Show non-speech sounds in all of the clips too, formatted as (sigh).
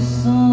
song.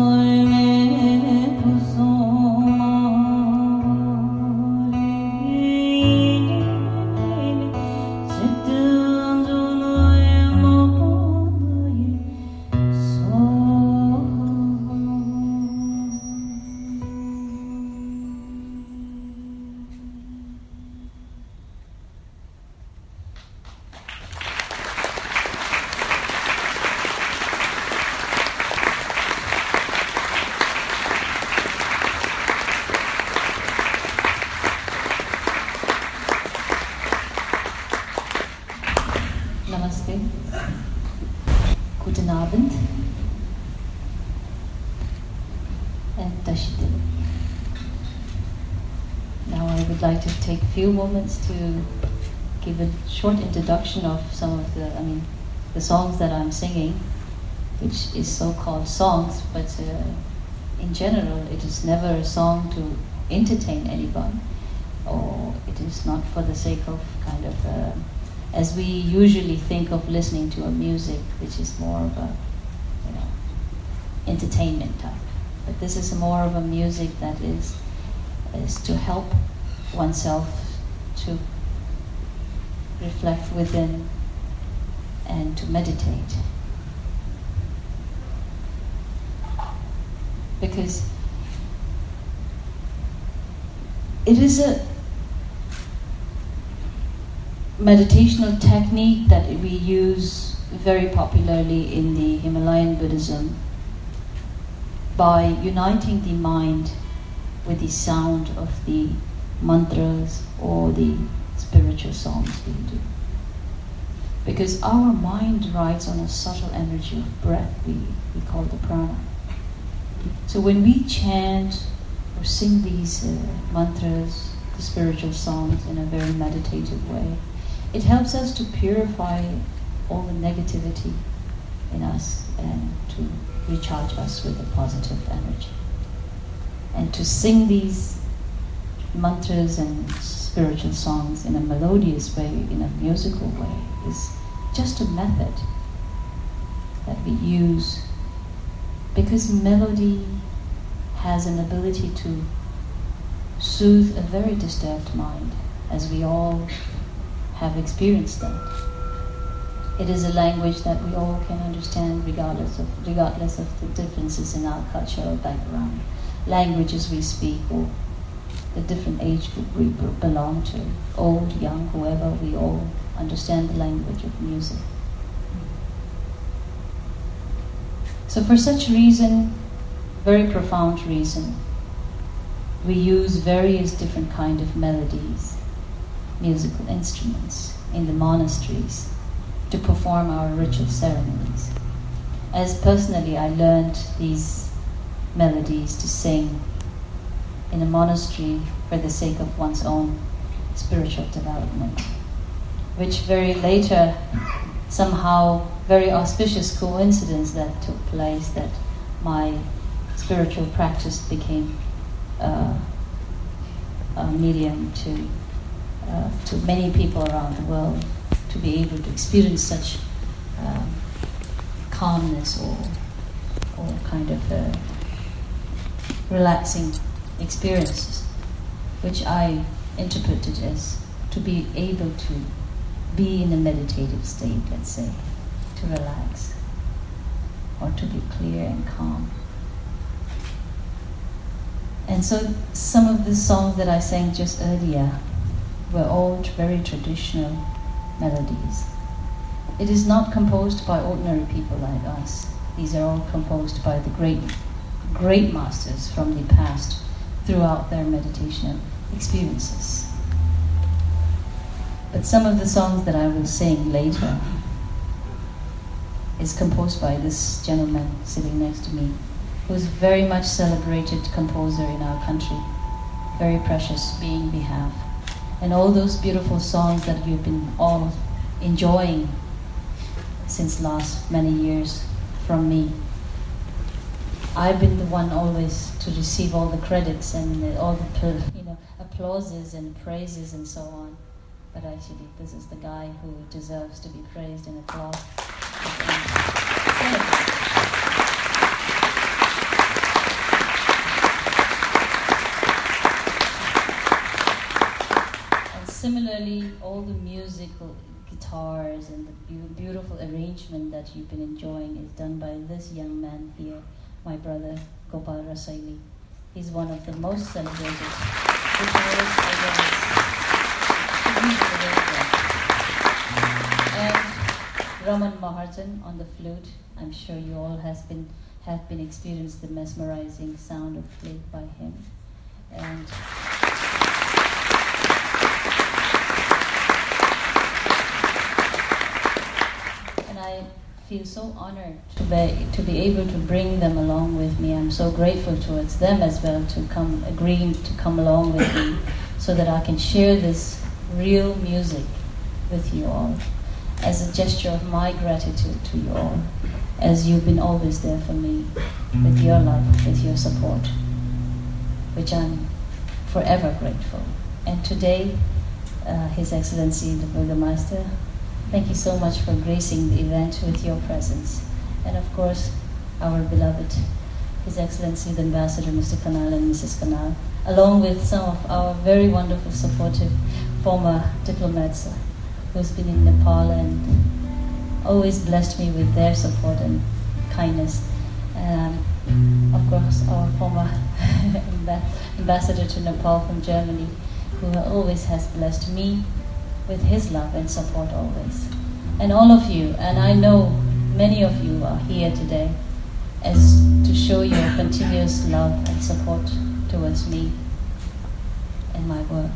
Few moments to give a short introduction of some of the, I mean, the songs that I'm singing, which is so-called songs, but uh, in general, it is never a song to entertain anyone, or it is not for the sake of kind of, uh, as we usually think of listening to a music, which is more of a, you know, entertainment type. But this is more of a music that is is to help oneself to reflect within and to meditate. Because it is a meditational technique that we use very popularly in the Himalayan Buddhism by uniting the mind with the sound of the mantras or the spiritual songs we do. Because our mind rides on a subtle energy of breath, we, we call the prana. So when we chant or sing these uh, mantras, the spiritual songs in a very meditative way, it helps us to purify all the negativity in us and to recharge us with a positive energy. And to sing these mantras and spiritual songs in a melodious way, in a musical way, is just a method that we use because melody has an ability to soothe a very disturbed mind, as we all have experienced that. It is a language that we all can understand regardless of, regardless of the differences in our cultural background, languages we speak or the different age group we belong to, old, young, whoever, we all understand the language of music. So, for such reason, very profound reason, we use various different kind of melodies, musical instruments in the monasteries to perform our ritual ceremonies. As personally, I learned these melodies to sing in a monastery for the sake of one's own spiritual development, which very later, somehow, very auspicious coincidence that took place that my spiritual practice became uh, a medium to uh, to many people around the world to be able to experience such um, calmness or or kind of relaxing experiences, which I interpreted as to be able to be in a meditative state, let's say, to relax, or to be clear and calm. And so some of the songs that I sang just earlier were all very traditional melodies. It is not composed by ordinary people like us. These are all composed by the great, great masters from the past throughout their meditation experiences. But some of the songs that I will sing later is composed by this gentleman sitting next to me, who's very much celebrated composer in our country, very precious being we have. And all those beautiful songs that you've been all enjoying since last many years from me I've been the one always to receive all the credits and all the you know applauses and praises and so on. But actually, this is the guy who deserves to be praised and applauded. And similarly, all the musical guitars and the beautiful arrangement that you've been enjoying is done by this young man here my brother Gopal Rasaili. He's one of the most celebrated And Raman Maharjan on the flute. I'm sure you all has been have been experienced the mesmerizing sound of flute by him. And I feel so honored to be, to be able to bring them along with me. I'm so grateful towards them as well to come, agreeing to come along with me so that I can share this real music with you all as a gesture of my gratitude to you all, as you've been always there for me with your love, with your support, which I'm forever grateful. And today, uh, His Excellency the Burgermeister Thank you so much for gracing the event with your presence. And of course, our beloved His Excellency the Ambassador Mr. Khanal and Mrs. Khanal, along with some of our very wonderful, supportive former diplomats who's been in Nepal and always blessed me with their support and kindness. Um, of course, our former (laughs) ambassador to Nepal from Germany, who always has blessed me with His love and support always. And all of you, and I know many of you are here today as to show your continuous love and support towards me and my work.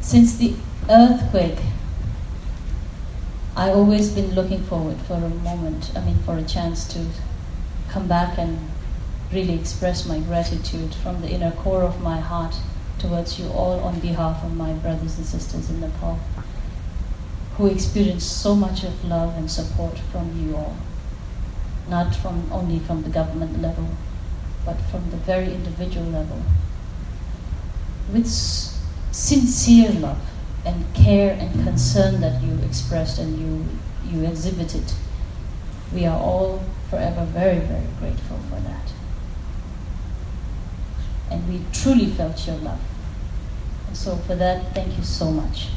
Since the earthquake, I've always been looking forward for a moment, I mean, for a chance to come back and really express my gratitude from the inner core of my heart towards you all on behalf of my brothers and sisters in Nepal who experienced so much of love and support from you all. Not from only from the government level, but from the very individual level. With sincere love and care and concern that you expressed and you, you exhibited, we are all forever very, very grateful for that. And we truly felt your love. So for that, thank you so much.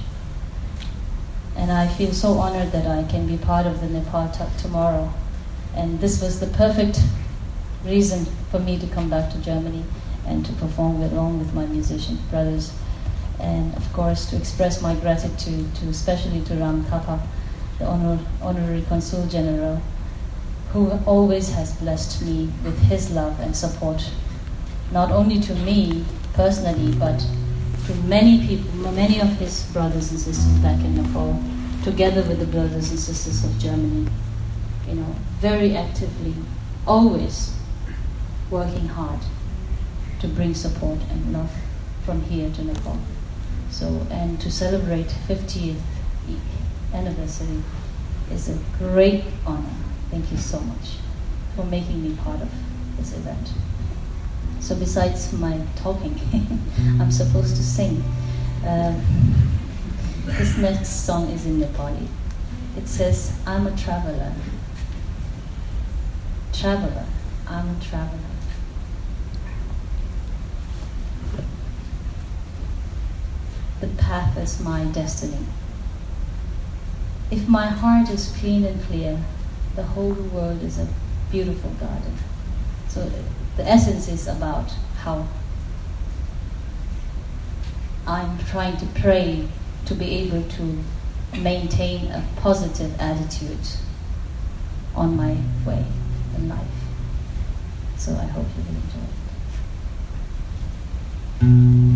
And I feel so honored that I can be part of the Nepal Talk tomorrow. And this was the perfect reason for me to come back to Germany and to perform along with my musician brothers. And of course, to express my gratitude to especially to Ram Thapa, the honor, honorary consul general, who always has blessed me with his love and support, not only to me personally, but to many people, many of his brothers and sisters back in Nepal, together with the brothers and sisters of Germany, you know, very actively, always working hard to bring support and love from here to Nepal. So, and to celebrate 50th anniversary is a great honor. Thank you so much for making me part of this event. So besides my talking, (laughs) I'm supposed to sing. Uh, this next song is in Nepali. It says, I'm a traveler. Traveler, I'm a traveler. The path is my destiny. If my heart is clean and clear, the whole world is a beautiful garden. So the essence is about how I'm trying to pray to be able to maintain a positive attitude on my way in life. So I hope you will enjoy it.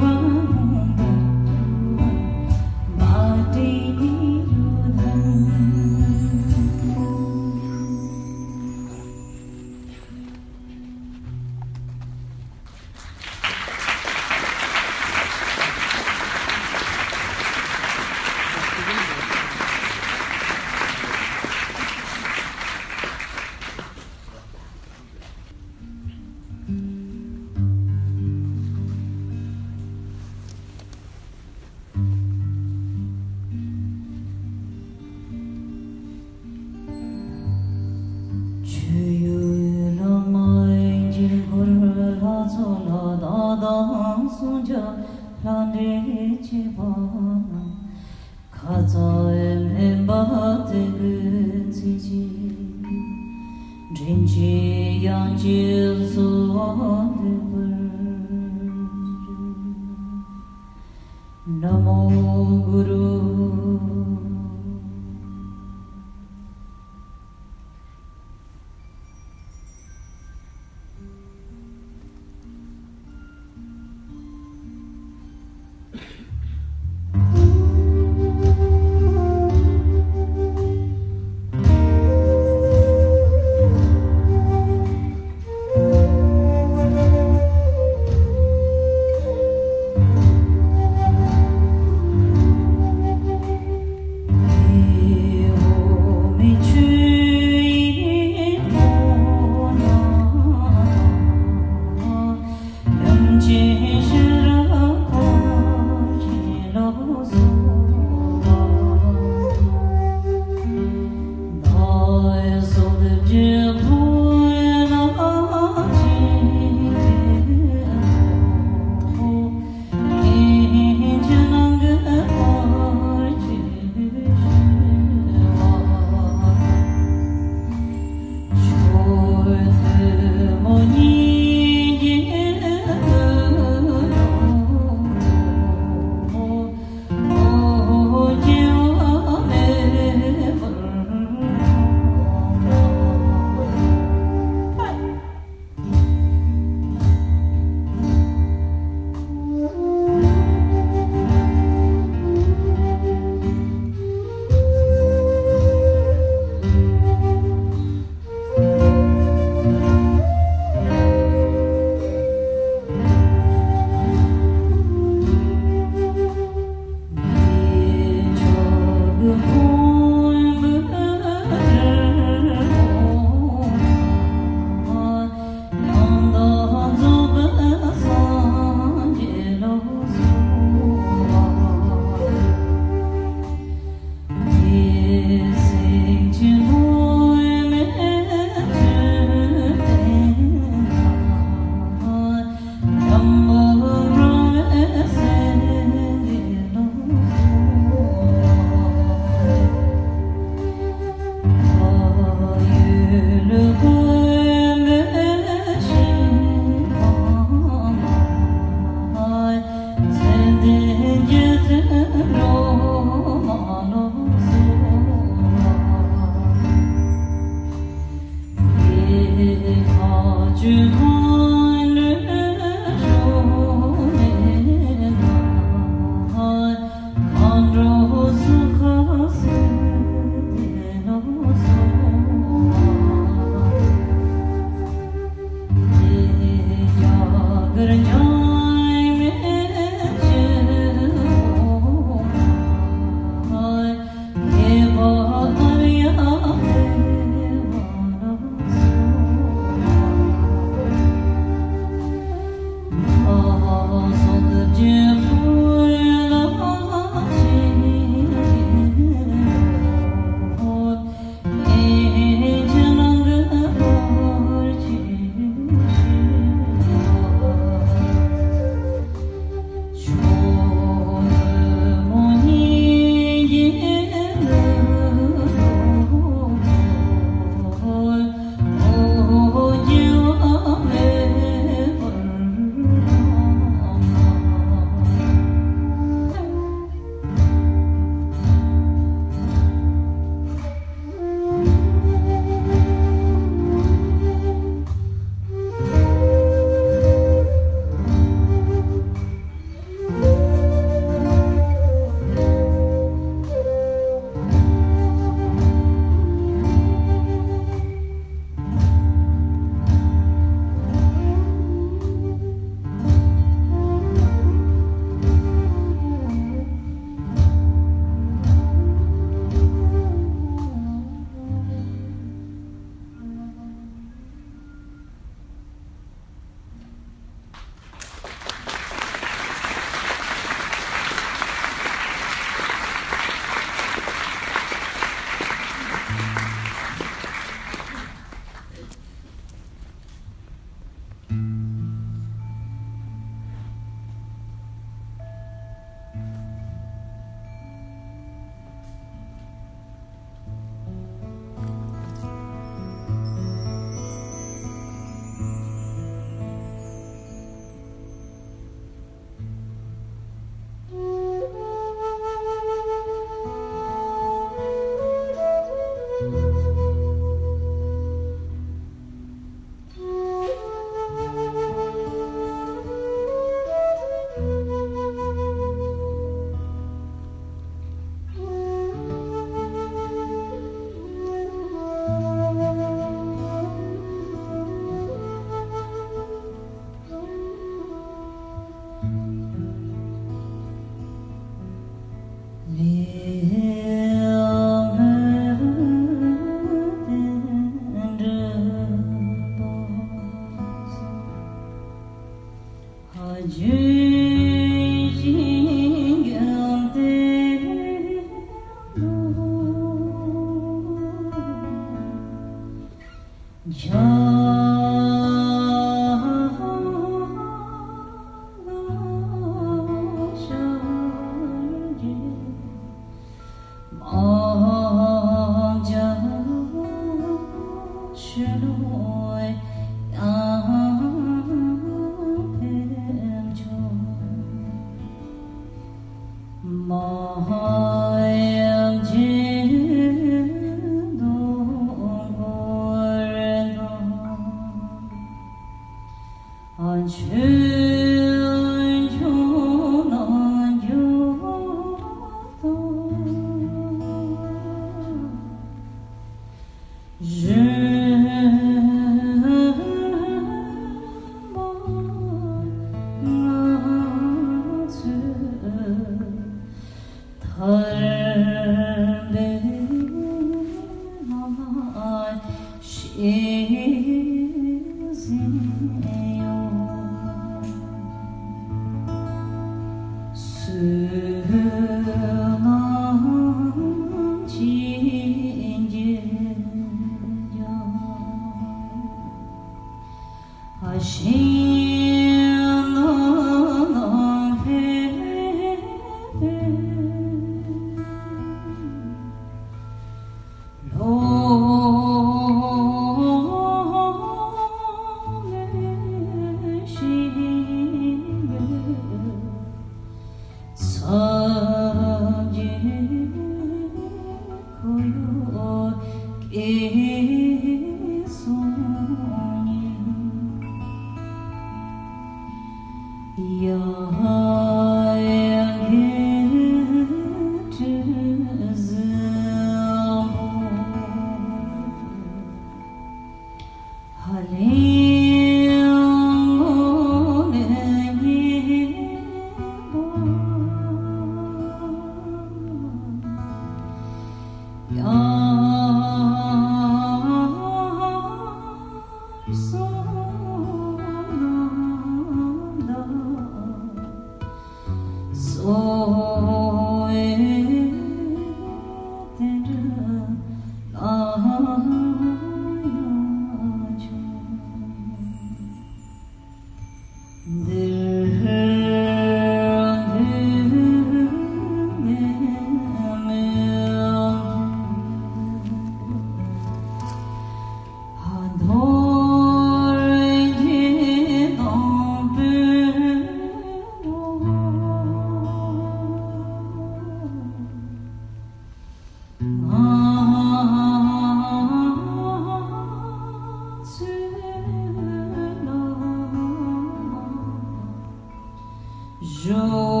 true.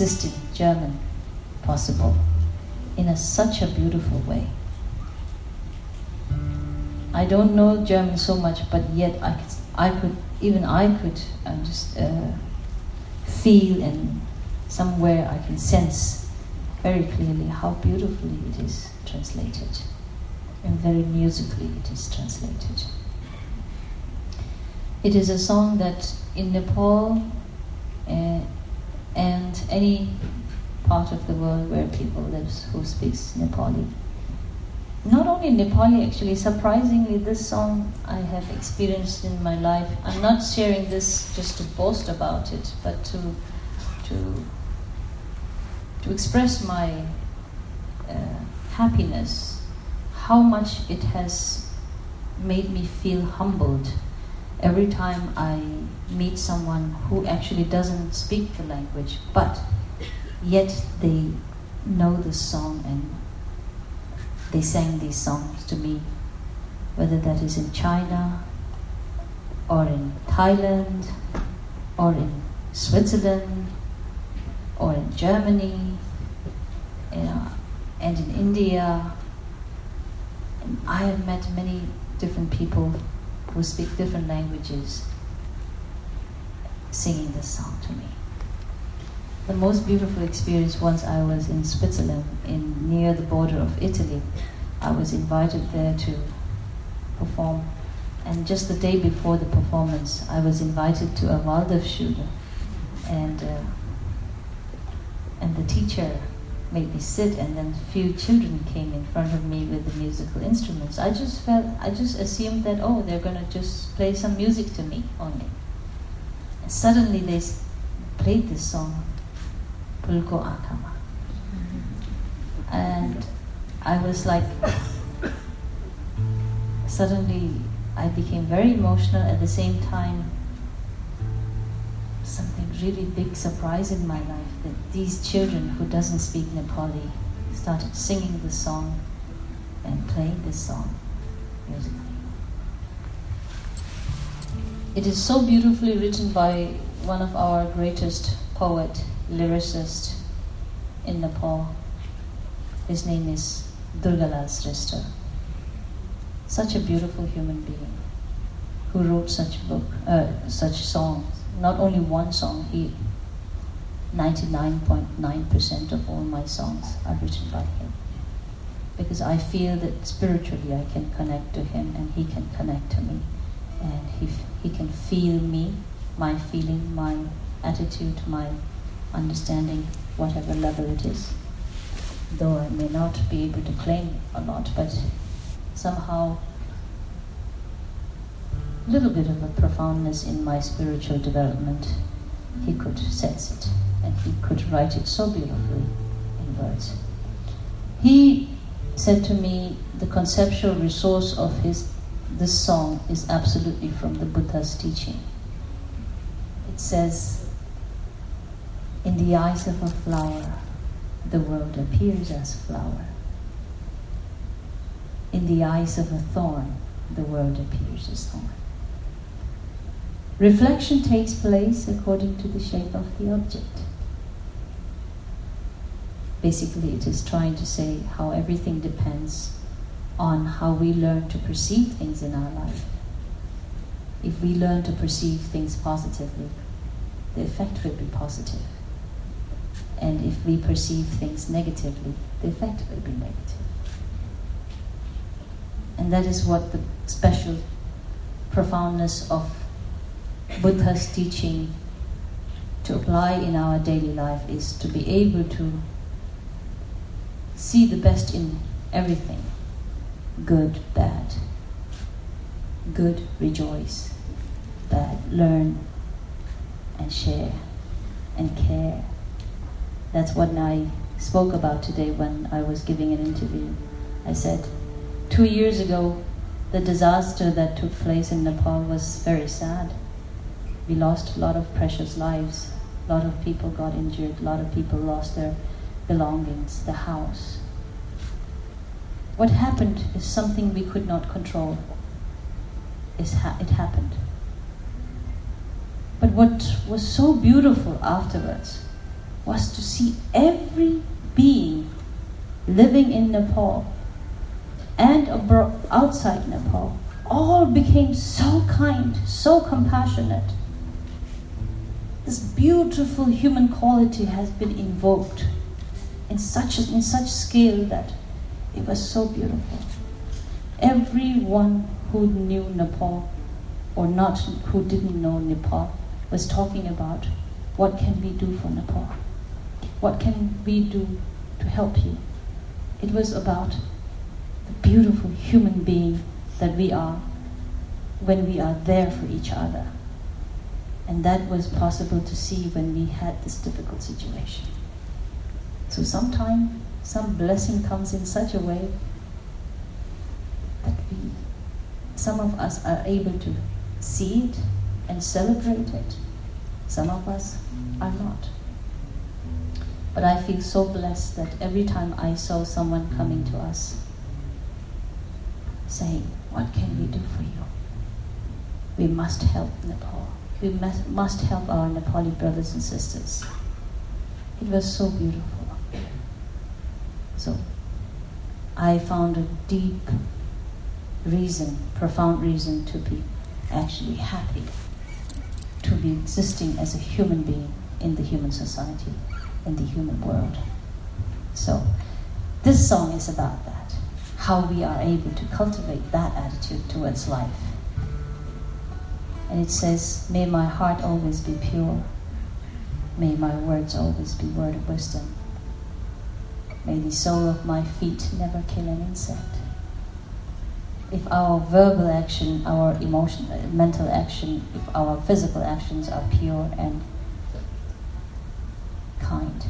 In German possible in a, such a beautiful way. I don't know German so much, but yet I could, I could even I could uh, just uh, feel and somewhere I can sense very clearly how beautifully it is translated and very musically it is translated. It is a song that in Nepal uh, and any part of the world where people live who speaks Nepali. Not only Nepali, actually, surprisingly, this song I have experienced in my life. I'm not sharing this just to boast about it, but to to to express my uh, happiness, how much it has made me feel humbled every time I meet someone who actually doesn't speak the language, but yet they know the song and they sang these songs to me, whether that is in China or in Thailand or in Switzerland or in Germany you know, and in India. I have met many different people who speak different languages singing this song to me. The most beautiful experience once I was in Switzerland, in near the border of Italy. I was invited there to perform, and just the day before the performance, I was invited to a Waldorfschule, and uh, and the teacher made me sit, and then a few children came in front of me with the musical instruments. I just felt, I just assumed that, oh, they're going to just play some music to me only. And suddenly they played this song, Phoolko Aankhama. And I was like, (coughs) suddenly I became very emotional at the same time something really big surprise in my life that these children who doesn't speak Nepali started singing the song and playing this song musically. It is so beautifully written by one of our greatest poet, lyricist in Nepal. His name is Durgalal Shrestha. Such a beautiful human being who wrote such book, uh, such songs. Not only one song, he 99.9% of all my songs are written by him. Because I feel that spiritually I can connect to him and he can connect to me. And he, he can feel me, my feeling, my attitude, my understanding, whatever level it is. Though I may not be able to claim a lot, but somehow little bit of a profoundness in my spiritual development, he could sense it and he could write it so beautifully in words. He said to me, the conceptual resource of his this song is absolutely from the Buddha's teaching. It says, In the eyes of a flower, the world appears as flower. In the eyes of a thorn, the world appears as thorn. Reflection takes place according to the shape of the object. Basically, it is trying to say how everything depends on how we learn to perceive things in our life. If we learn to perceive things positively, the effect will be positive. And if we perceive things negatively, the effect will be negative. And that is what the special profoundness of Buddha's teaching to apply in our daily life is to be able to see the best in everything good, bad. Good, rejoice. Bad, learn and share and care. That's what I spoke about today when I was giving an interview. I said, two years ago, the disaster that took place in Nepal was very sad. We lost a lot of precious lives. A lot of people got injured. A lot of people lost their belongings, the house. What happened is something we could not control. It happened. But what was so beautiful afterwards was to see every being living in Nepal and abroad, outside Nepal all became so kind, so compassionate. This beautiful human quality has been invoked in such in such scale that it was so beautiful. Everyone who knew Nepal or not who didn't know Nepal was talking about what can we do for Nepal? What can we do to help you? It was about the beautiful human being that we are when we are there for each other. And that was possible to see when we had this difficult situation. So sometimes some blessing comes in such a way that we, some of us are able to see it and celebrate it. Some of us are not. But I feel so blessed that every time I saw someone coming to us saying, What can we do for you? We must help Nepal. We must, must help our Nepali brothers and sisters. It was so beautiful. So I found a deep reason, profound reason to be actually happy, to be existing as a human being in the human society, in the human world. So this song is about that, how we are able to cultivate that attitude towards life. And it says, May my heart always be pure. May my words always be word of wisdom. May the sole of my feet never kill an insect. If our verbal action, our emotional, uh, mental action, if our physical actions are pure and kind,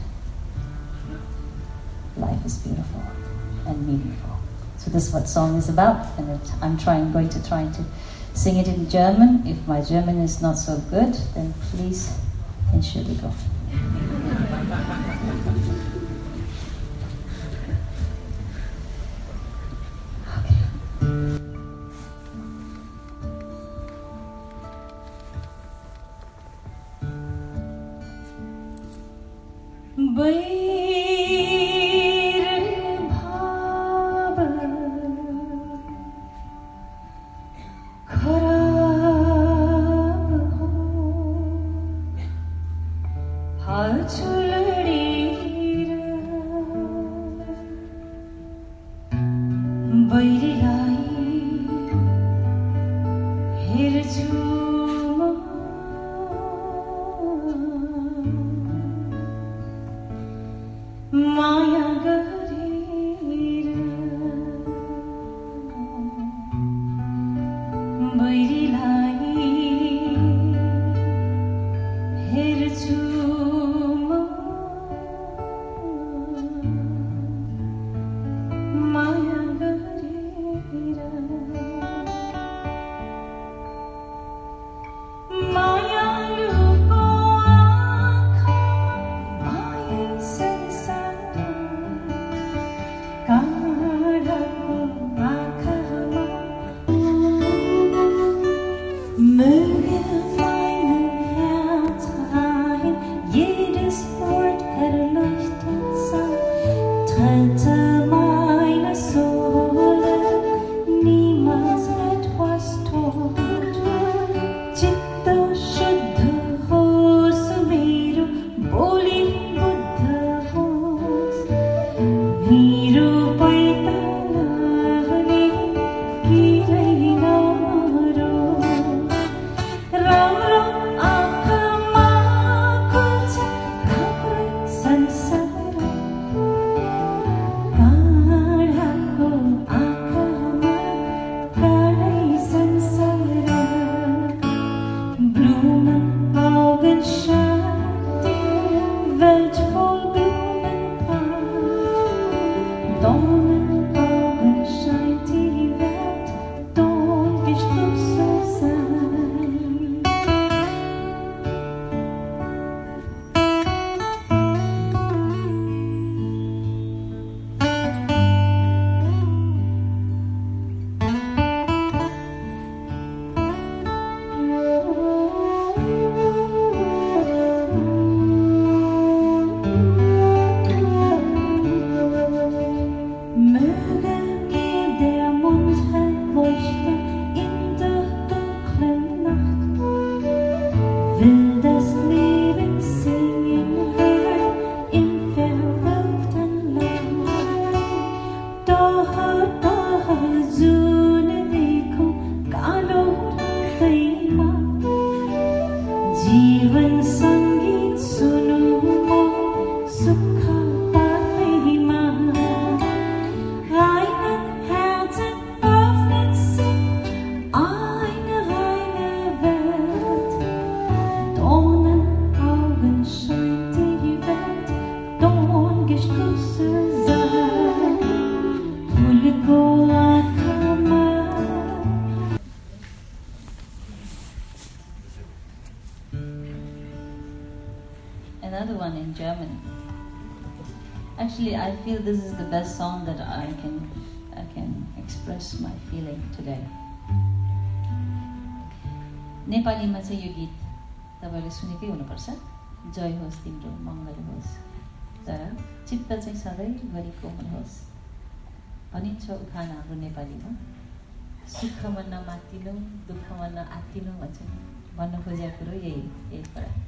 life is beautiful and meaningful. So this is what song is about, and I'm trying, going to try to sing it in German. If my German is not so good, then please Entschuldigung. बैर नेपालीमा चाहिँ यो गीत तपाईँले सुनेकै हुनुपर्छ। जय होस् तिम्रो मङ्गल होस्। तर चित्त चाहिँ सधैँभरि कोमल होस् भनिन्छ उखान हाम्रो नेपालीमा। सुखमा नमातिनु दुःखमा नआतिनु भन्छ भन्नु खोजेको कुरो यही यही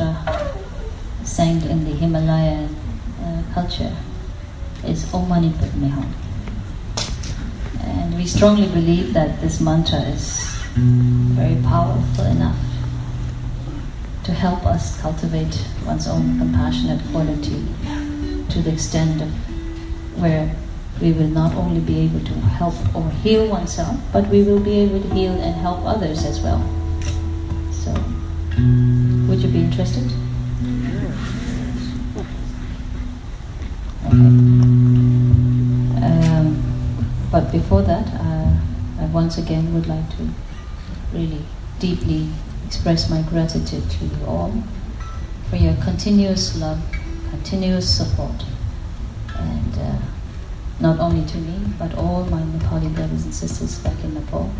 mantra sang in the Himalayan uh, culture is Om Mani Padme Hum. And we strongly believe that this mantra is very powerful enough to help us cultivate one's own compassionate quality to the extent of where we will not only be able to help or heal oneself, but we will be able to heal and help others as well. Would you be interested? Okay. Um, but before that, uh, I once again would like to really deeply express my gratitude to you all for your continuous love, continuous support, and uh, not only to me, but all my Nepali brothers and sisters back in Nepal.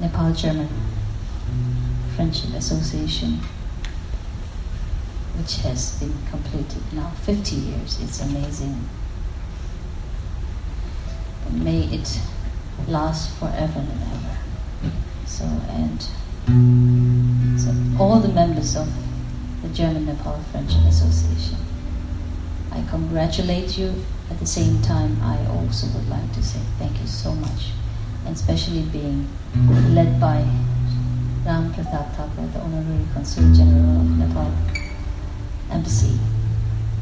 Nepal German Friendship Association, which has been completed now 50 years. It's amazing. May it last forever and ever. So, and so all the members of the German Nepal Friendship Association, I congratulate you. At the same time, I also would like to say thank you so much especially being led by Ram Pratap Thapa, the Honorary Consul General of Nepal Embassy,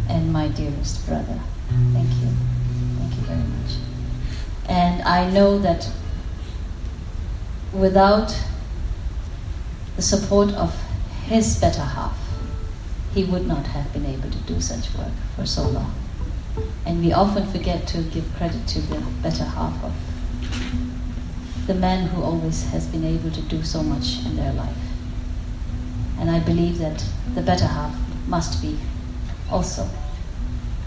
and my dearest brother. Thank you. Thank you very much. And I know that without the support of his better half, he would not have been able to do such work for so long. And we often forget to give credit to the better half of the man who always has been able to do so much in their life. And I believe that the better half must be also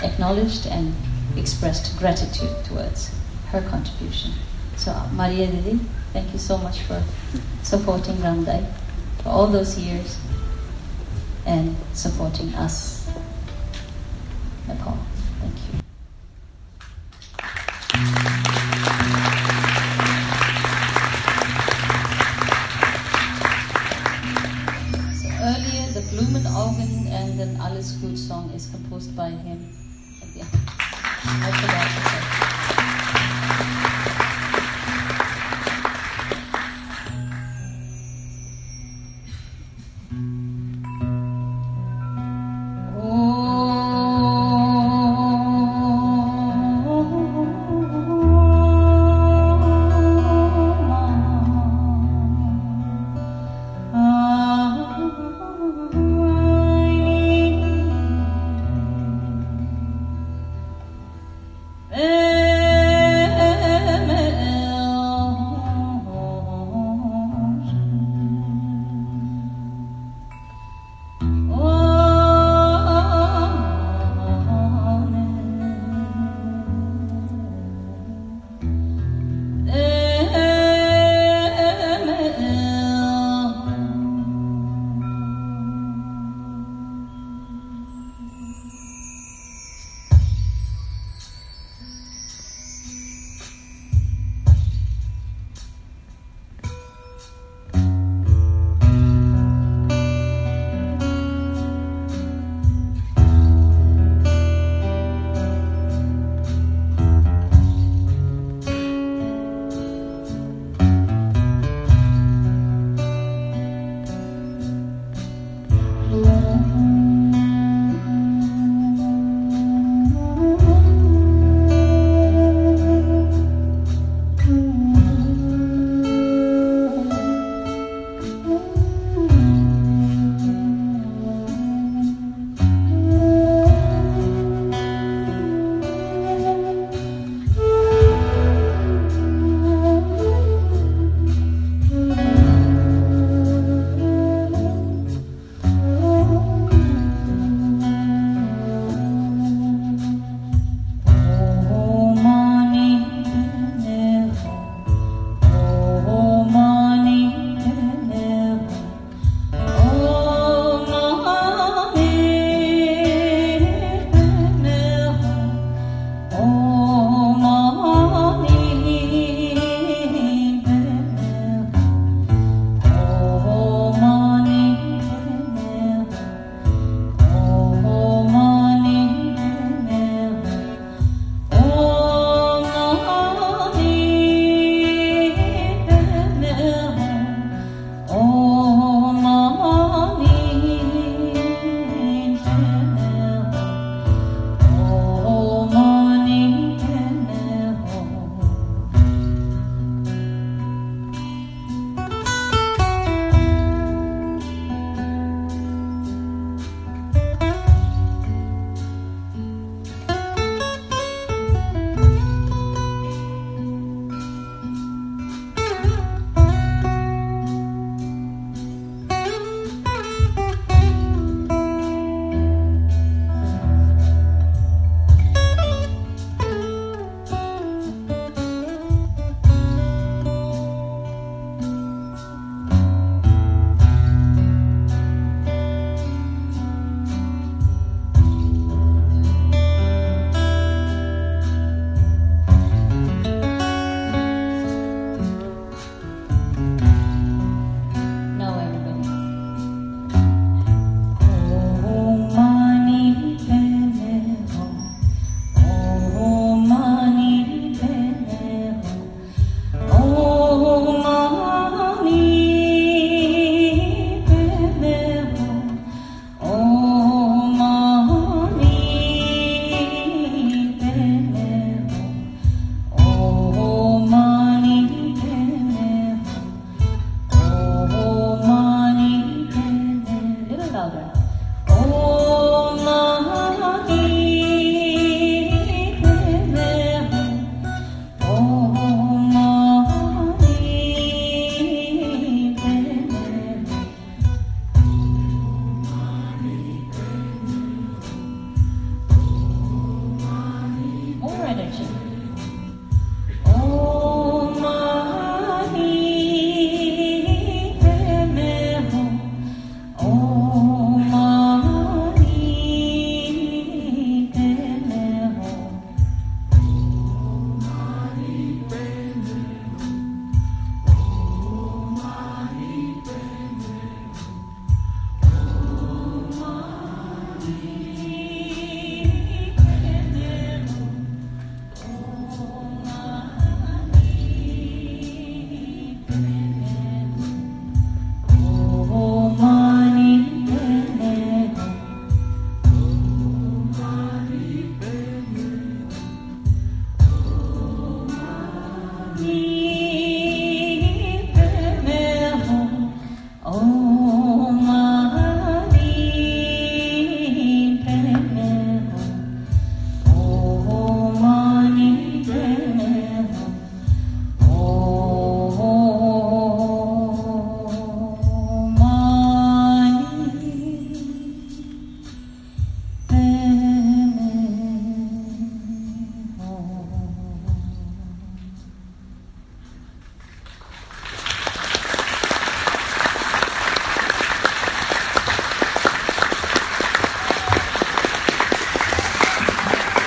acknowledged and expressed gratitude towards her contribution. So, uh, Maria Didi, thank you so much for supporting Ramdai for all those years and supporting us, Nepal.